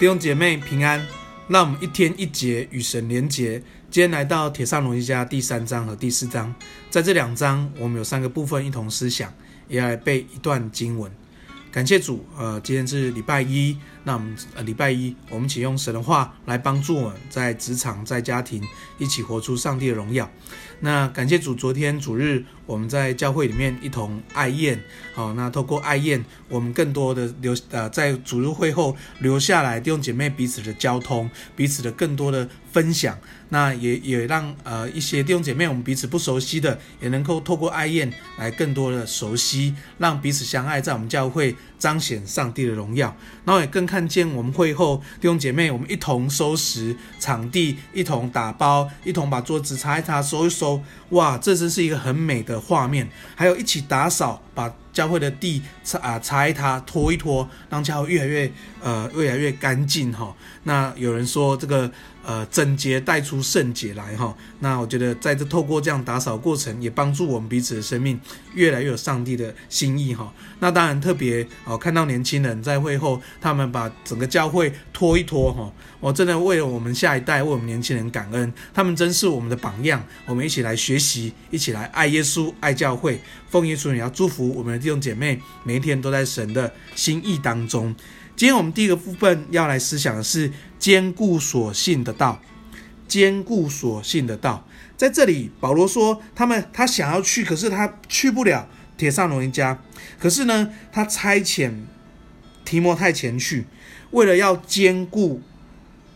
弟兄姐妹平安，让我们一天一节与神连结。今天来到《铁上龙一家》第三章和第四章，在这两章我们有三个部分一同思想，也要来背一段经文。感谢主，呃，今天是礼拜一，那我们呃礼拜一，我们请用神的话来帮助我们在职场、在家庭一起活出上帝的荣耀。那感谢主，昨天主日我们在教会里面一同爱宴，好，那透过爱宴，我们更多的留呃在主日会后留下来弟兄姐妹彼此的交通，彼此的更多的分享，那也也让呃一些弟兄姐妹我们彼此不熟悉的，也能够透过爱宴来更多的熟悉，让彼此相爱，在我们教会彰显上帝的荣耀。然后也更看见我们会后弟兄姐妹我们一同收拾场地，一同打包，一同把桌子擦一擦，收一收。哇，这真是一个很美的画面，还有一起打扫，把教会的地擦啊擦一擦，拖一拖，让教会越来越呃越来越干净哈。那有人说这个。呃，整洁带出圣洁来哈，那我觉得在这透过这样打扫过程，也帮助我们彼此的生命越来越有上帝的心意哈。那当然特别哦，看到年轻人在会后，他们把整个教会拖一拖哈，我真的为了我们下一代，为我们年轻人感恩，他们真是我们的榜样，我们一起来学习，一起来爱耶稣，爱教会，奉耶稣也要祝福我们的弟兄姐妹，每一天都在神的心意当中。今天我们第一个部分要来思想的是坚固所信的道，坚固所信的道。在这里，保罗说他们他想要去，可是他去不了铁上罗人家。可是呢，他差遣提摩太前去，为了要坚固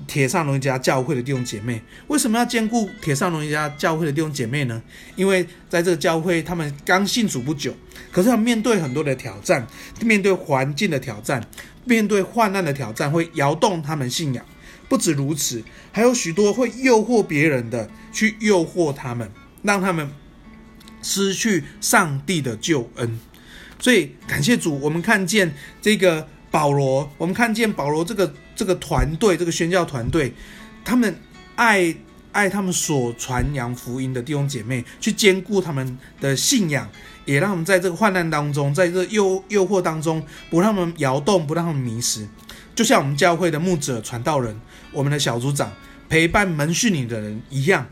帖撒罗人家教会的弟兄姐妹。为什么要坚固帖撒罗人家教会的弟兄姐妹呢？因为在这个教会，他们刚信主不久，可是要面对很多的挑战，面对环境的挑战。面对患难的挑战，会摇动他们信仰。不止如此，还有许多会诱惑别人的，去诱惑他们，让他们失去上帝的救恩。所以，感谢主，我们看见这个保罗，我们看见保罗这个这个团队，这个宣教团队，他们爱爱他们所传扬福音的弟兄姐妹，去坚固他们的信仰。也让我们在这个患难当中，在这个诱诱惑当中，不让他们摇动，不让他们迷失。就像我们教会的牧者、传道人，我们的小组长陪伴门训你的人一样，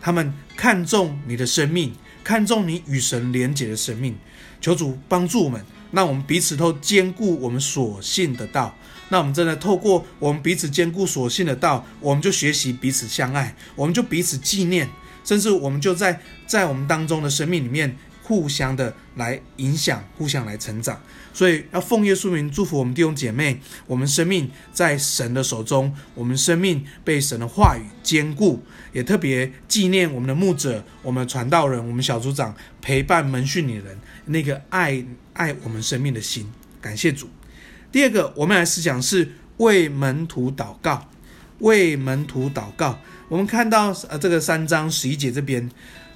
他们看重你的生命，看重你与神连结的生命。求主帮助我们，那我们彼此都兼顾我们所信的道。那我们真的透过我们彼此兼顾所信的道，我们就学习彼此相爱，我们就彼此纪念，甚至我们就在在我们当中的生命里面。互相的来影响，互相来成长，所以要奉耶稣名祝福我们弟兄姐妹，我们生命在神的手中，我们生命被神的话语坚固，也特别纪念我们的牧者、我们传道人、我们小组长陪伴门训你的人那个爱爱我们生命的心，感谢主。第二个，我们来思想是为门徒祷告，为门徒祷告。我们看到呃这个三章十一节这边。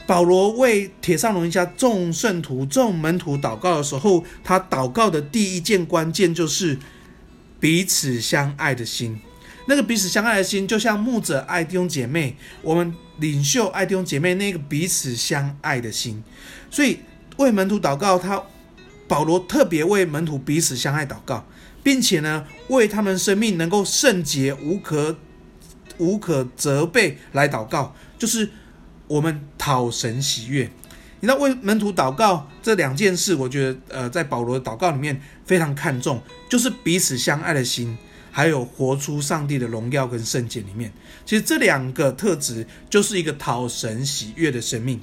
保罗为帖撒罗尼迦众圣徒、众门徒祷告的时候，他祷告的第一件关键就是彼此相爱的心。那个彼此相爱的心，就像牧者爱弟兄姐妹，我们领袖爱弟兄姐妹，那个彼此相爱的心。所以为门徒祷告，他保罗特别为门徒彼此相爱祷告，并且呢，为他们生命能够圣洁、无可无可责备来祷告，就是。我们讨神喜悦，你知道为门徒祷告这两件事，我觉得呃，在保罗的祷告里面非常看重，就是彼此相爱的心，还有活出上帝的荣耀跟圣洁里面。其实这两个特质就是一个讨神喜悦的生命。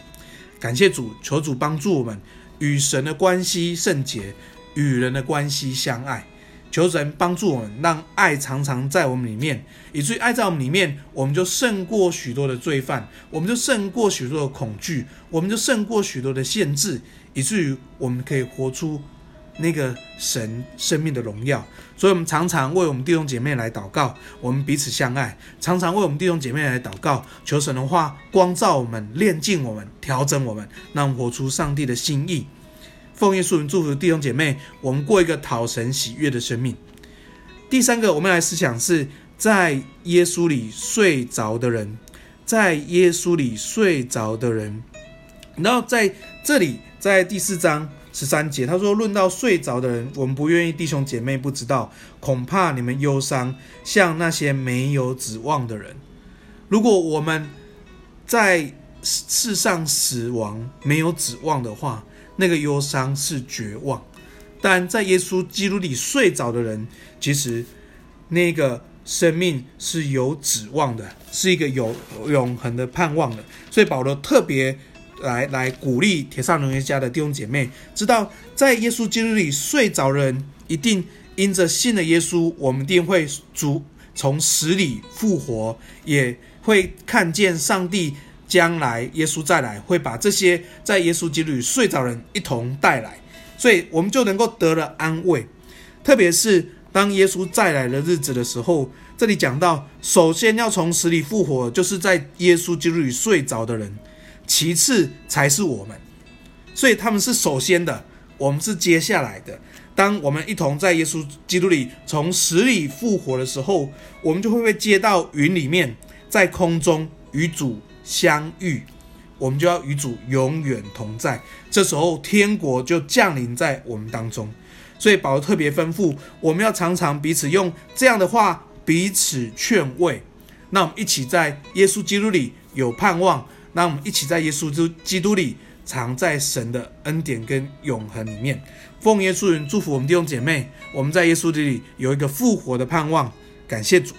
感谢主，求主帮助我们与神的关系圣洁，与人的关系相爱。求神帮助我们，让爱常常在我们里面，以至于爱在我们里面，我们就胜过许多的罪犯，我们就胜过许多的恐惧，我们就胜过许多的限制，以至于我们可以活出那个神生命的荣耀。所以，我们常常为我们弟兄姐妹来祷告，我们彼此相爱；常常为我们弟兄姐妹来祷告，求神的话光照我们、炼净我们、调整我们，让我们活出上帝的心意。奉耶稣名祝福弟兄姐妹，我们过一个讨神喜悦的生命。第三个，我们来思想是在耶稣里睡着的人，在耶稣里睡着的人。然后在这里，在第四章，十三节，他说：“论到睡着的人，我们不愿意弟兄姐妹不知道，恐怕你们忧伤，像那些没有指望的人。如果我们在世上死亡没有指望的话，那个忧伤是绝望；但在耶稣基督里睡着的人，其实那个生命是有指望的，是一个有永恒的盼望的。所以保罗特别。”来来鼓励帖撒罗尼迦的弟兄姐妹，知道在耶稣基督里睡着的人，一定因着信了耶稣，我们一定会主从死里复活，也会看见上帝将来耶稣再来，会把这些在耶稣基督里睡着的人一同带来，所以我们就能够得了安慰。特别是当耶稣再来的日子的时候，这里讲到，首先要从死里复活，就是在耶稣基督里睡着的人。其次才是我们，所以他们是首先的，我们是接下来的。当我们一同在耶稣基督里从死里复活的时候，我们就会被接到云里面，在空中与主相遇，我们就要与主永远同在。这时候天国就降临在我们当中。所以保罗特别吩咐我们要常常彼此用这样的话彼此劝慰。那我们一起在耶稣基督里有盼望。那我们一起在耶稣基督里，藏在神的恩典跟永恒里面。奉耶稣名祝福我们弟兄姐妹，我们在耶稣里有一个复活的盼望。感谢主。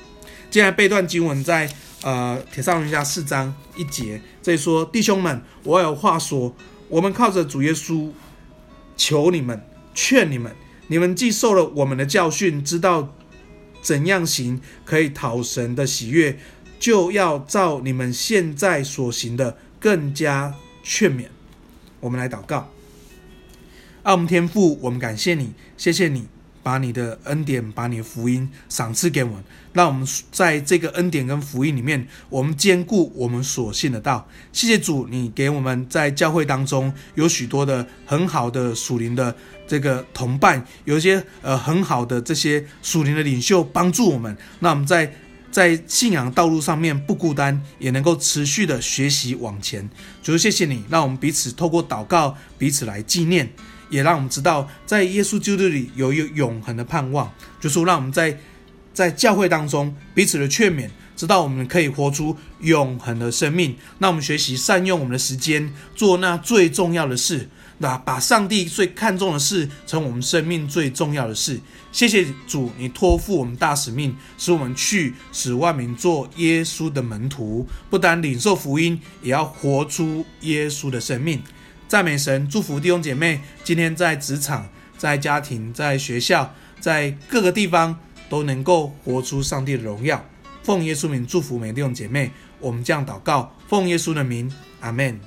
接下来背段经文在呃帖撒罗尼迦四章一节，这里说：弟兄们，我有话说，我们靠着主耶稣，求你们，劝你们，你们既受了我们的教训，知道怎样行可以讨神的喜悦。就要照你们现在所行的更加劝勉。我们来祷告，爱我们天父，我们感谢你，谢谢你把你的恩典、把你的福音赏赐给我们，让我们在这个恩典跟福音里面，我们兼顾我们所信的道。谢谢主，你给我们在教会当中有许多的很好的属灵的这个同伴，有一些呃很好的这些属灵的领袖帮助我们。那我们在。在信仰道路上面不孤单，也能够持续的学习往前。主，谢谢你，让我们彼此透过祷告，彼此来纪念，也让我们知道，在耶稣基督里有一个永恒的盼望。就是让我们在在教会当中彼此的劝勉，知道我们可以活出永恒的生命。那我们学习善用我们的时间，做那最重要的事。那把上帝最看重的事成我们生命最重要的事。谢谢主，你托付我们大使命，使我们去使万民做耶稣的门徒，不单领受福音，也要活出耶稣的生命。赞美神，祝福弟兄姐妹，今天在职场、在家庭、在学校、在各个地方都能够活出上帝的荣耀。奉耶稣名祝福每弟兄姐妹，我们这样祷告，奉耶稣的名，阿门。